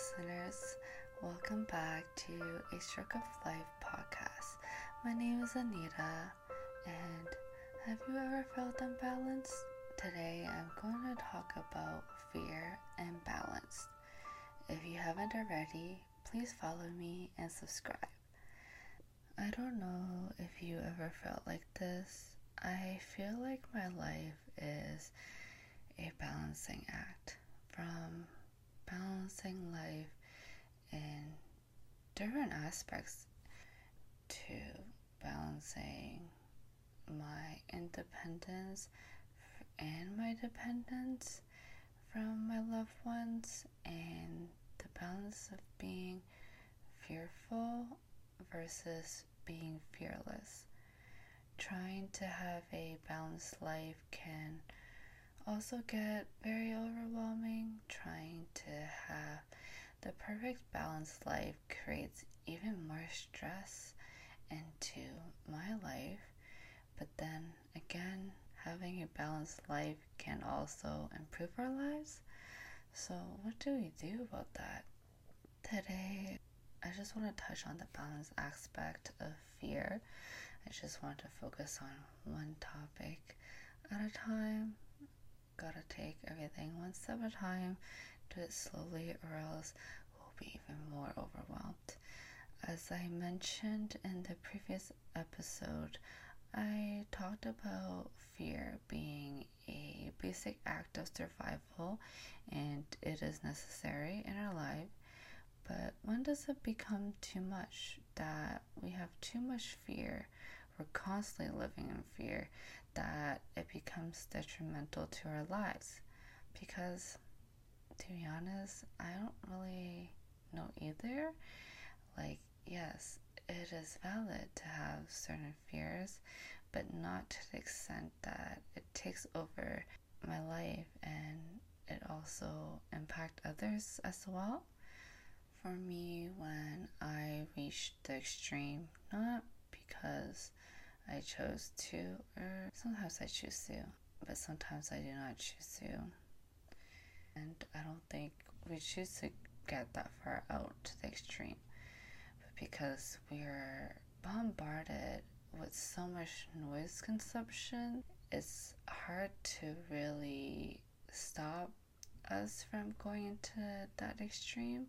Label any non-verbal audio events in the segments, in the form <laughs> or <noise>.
listeners. Welcome back to A Stroke of Life podcast. My name is Anita, and have you ever felt unbalanced? Today I'm going to talk about fear and balance. If you haven't already, please follow me and subscribe. I don't know if you ever felt like this. I feel like my life is a balancing act from balancing life in different aspects to balancing my independence and my dependence from my loved ones and the balance of being fearful versus being fearless. Trying to have a balanced life can also get very overwhelming. Trying to have the perfect balanced life creates even more stress into my life. But then again, having a balanced life can also improve our lives. So, what do we do about that? Today, I just want to touch on the balance aspect of fear. I just want to focus on one topic at a time gotta take everything one step at a time, do it slowly, or else we'll be even more overwhelmed. As I mentioned in the previous episode, I talked about fear being a basic act of survival and it is necessary in our life. But when does it become too much that we have too much fear? We're constantly living in fear that it becomes detrimental to our lives. Because, to be honest, I don't really know either. Like, yes, it is valid to have certain fears, but not to the extent that it takes over my life and it also impact others as well. For me, when I reached the extreme, not because I chose to, or sometimes I choose to, but sometimes I do not choose to. And I don't think we choose to get that far out to the extreme, but because we're bombarded with so much noise consumption, it's hard to really stop us from going into that extreme.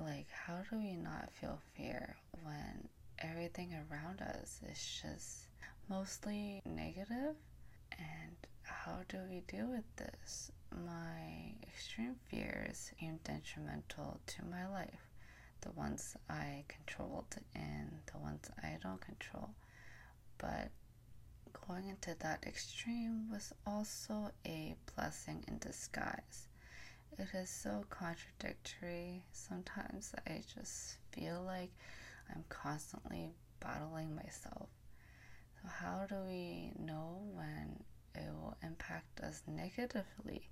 Like, how do we not feel fear when everything around us is just mostly. And how do we deal with this? My extreme fears seem detrimental to my life. The ones I controlled and the ones I don't control. But going into that extreme was also a blessing in disguise. It is so contradictory. Sometimes I just feel like I'm constantly battling myself So, how do we know when it will impact us negatively?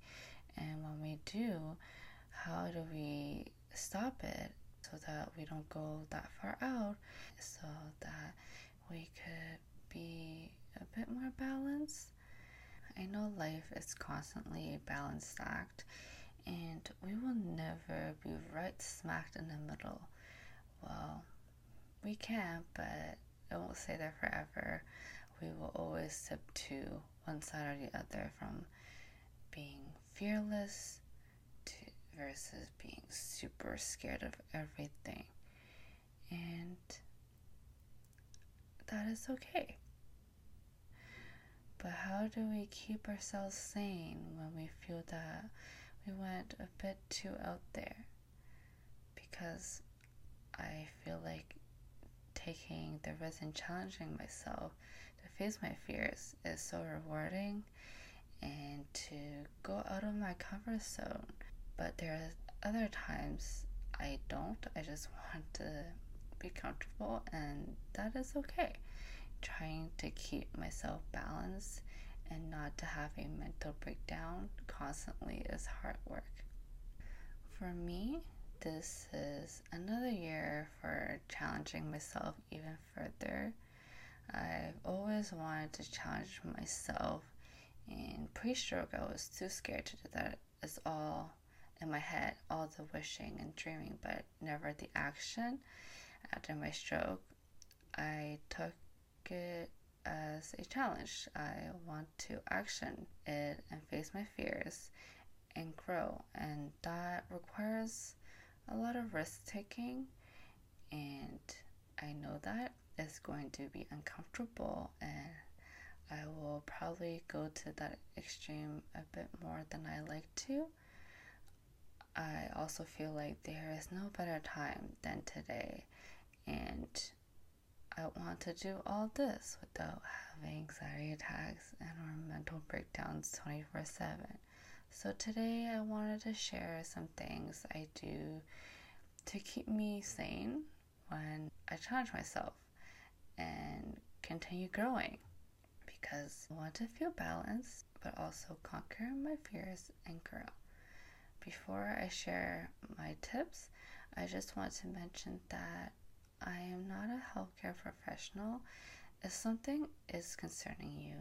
And when we do, how do we stop it so that we don't go that far out, so that we could be a bit more balanced? I know life is constantly a balanced act, and we will never be right smacked in the middle. Well, we can, but it won't stay there forever. We will always tip to one side or the other from being fearless to versus being super scared of everything. And that is okay. But how do we keep ourselves sane when we feel that we went a bit too out there? Because I feel like taking the risk and challenging myself to face my fears is so rewarding and to go out of my comfort zone. But there are other times I don't. I just <laughs> want to be comfortable, and that is okay. Trying to keep myself balanced and not to have a mental breakdown constantly is hard work. For me, this is another year for challenging myself even further. I've always wanted to challenge myself. In pre stroke, I was too scared to do that It's all in my head all the wishing and dreaming, but never the action. After my stroke, I took it as a challenge. I want to action it and face my fears and grow, and that requires a lot of risk taking. And I know that it's going to be uncomfortable, and I will probably go to that extreme a bit more than I like to. I also feel like there is no better time than today, and I want to do all this without having anxiety attacks and or mental breakdowns 24 7. So today I wanted to share some things I do to keep me sane when I challenge myself and continue growing because I want to feel balanced but also conquer my fears and grow. Before I share my tips, I just want to mention that I am not a healthcare professional. If something is concerning you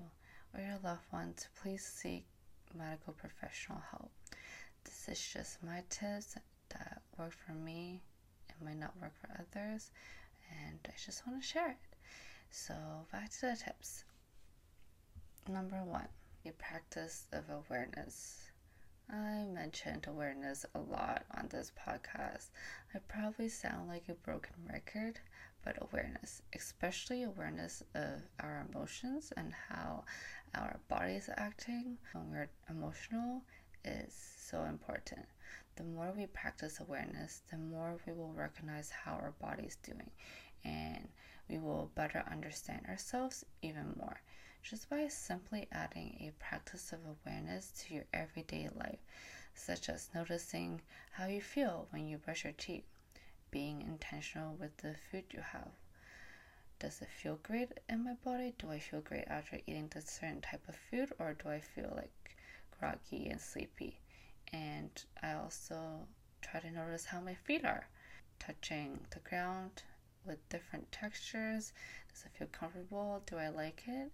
or your loved ones, please seek medical professional help. This is just my tips that work for me. It might not work for others, and I just want to share it. So, back to the tips. Number one, the practice of awareness. I mentioned awareness a lot on this podcast. I probably sound like a broken record, but awareness, especially awareness of our emotions and how our body is acting when we're emotional, is so important. The more we practice awareness, the more we will recognize how our body is doing, and we will better understand ourselves even more just by simply adding a practice of awareness to your everyday life, such as noticing how you feel when you brush your teeth, being intentional with the food you have. Does it feel great in my body? Do I feel great after eating this certain type of food, or do I feel like groggy and sleepy? And I also try to notice how my feet are touching the ground with different textures. Does it feel comfortable? Do I like it?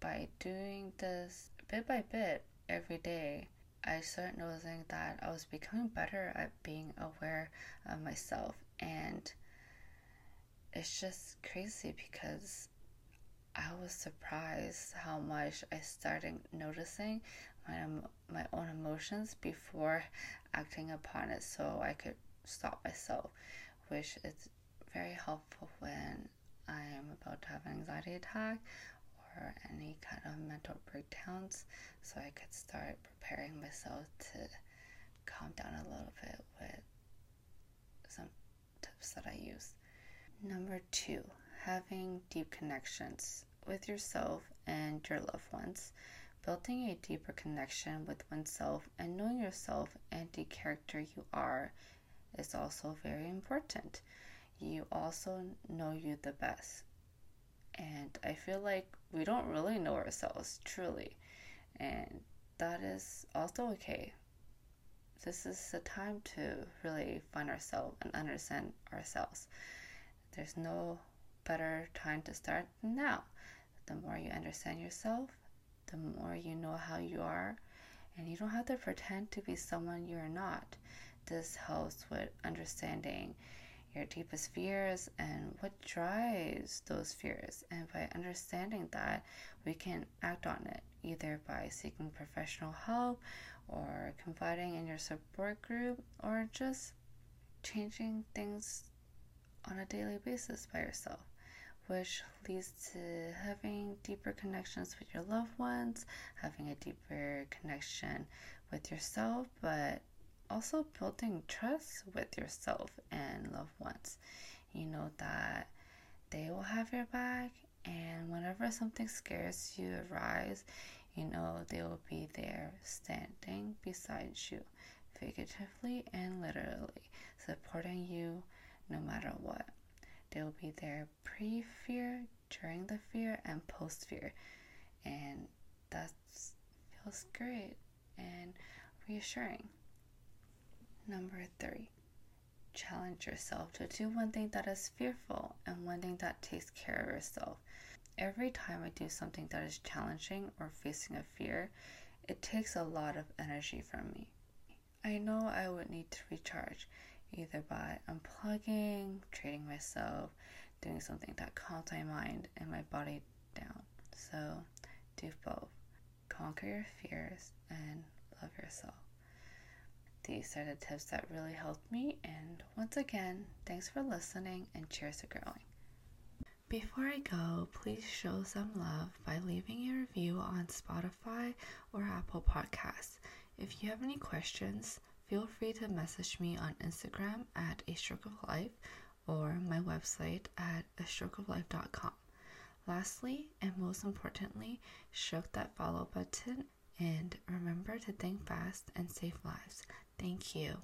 by doing this bit by bit every day, I started noticing that I was becoming better at being aware of myself. And it's just crazy because I was surprised how much I started noticing my, my own emotions before acting upon it so I could stop myself, which is very helpful when I am about to have an anxiety attack or any kind of mental breakdowns so I could start preparing myself to calm down a little bit with some tips that I use. Number two, having deep connections with yourself and your loved ones. Building a deeper connection with oneself and knowing yourself and the character you are is also very important. You also know you the best. And I feel like we don't really know ourselves truly. And that is also okay. This is the time to really find ourselves and understand ourselves. There's no better time to start than now. The more you understand yourself, the more you know how you are, and you don't have to pretend to be someone you're not. This helps with understanding your deepest fears and what drives those fears. And by understanding that, we can act on it either by seeking professional help or confiding in your support group or just changing things on a daily basis by yourself, which leads to having deeper connections with your loved ones, having a deeper connection with yourself, but also building trust with yourself and loved ones. You know that they will have your back, and whenever something scares you arise, you know they will be there standing beside you, figuratively and literally, supporting you no matter what. They will be there pre fear, during the fear, and post fear. And that feels great and reassuring. Number three, challenge yourself to do one thing that is fearful and one thing that takes care of yourself. Every time I do something that is challenging or facing a fear, it takes a lot of energy from me. I know I would need to recharge either by unplugging, treating myself, doing something that calms my mind and my body down. So do both. Conquer your fears and love yourself. These are the tips that really helped me, and once again, thanks for listening and cheers to growing. Before I go, please show some love by leaving a review on Spotify or Apple Podcasts. If you have any questions, feel free to message me on Instagram at a stroke of life or my website at a strokeoflife.com. Lastly, and most importantly, stroke that follow button and remember to think fast and save lives. Thank you.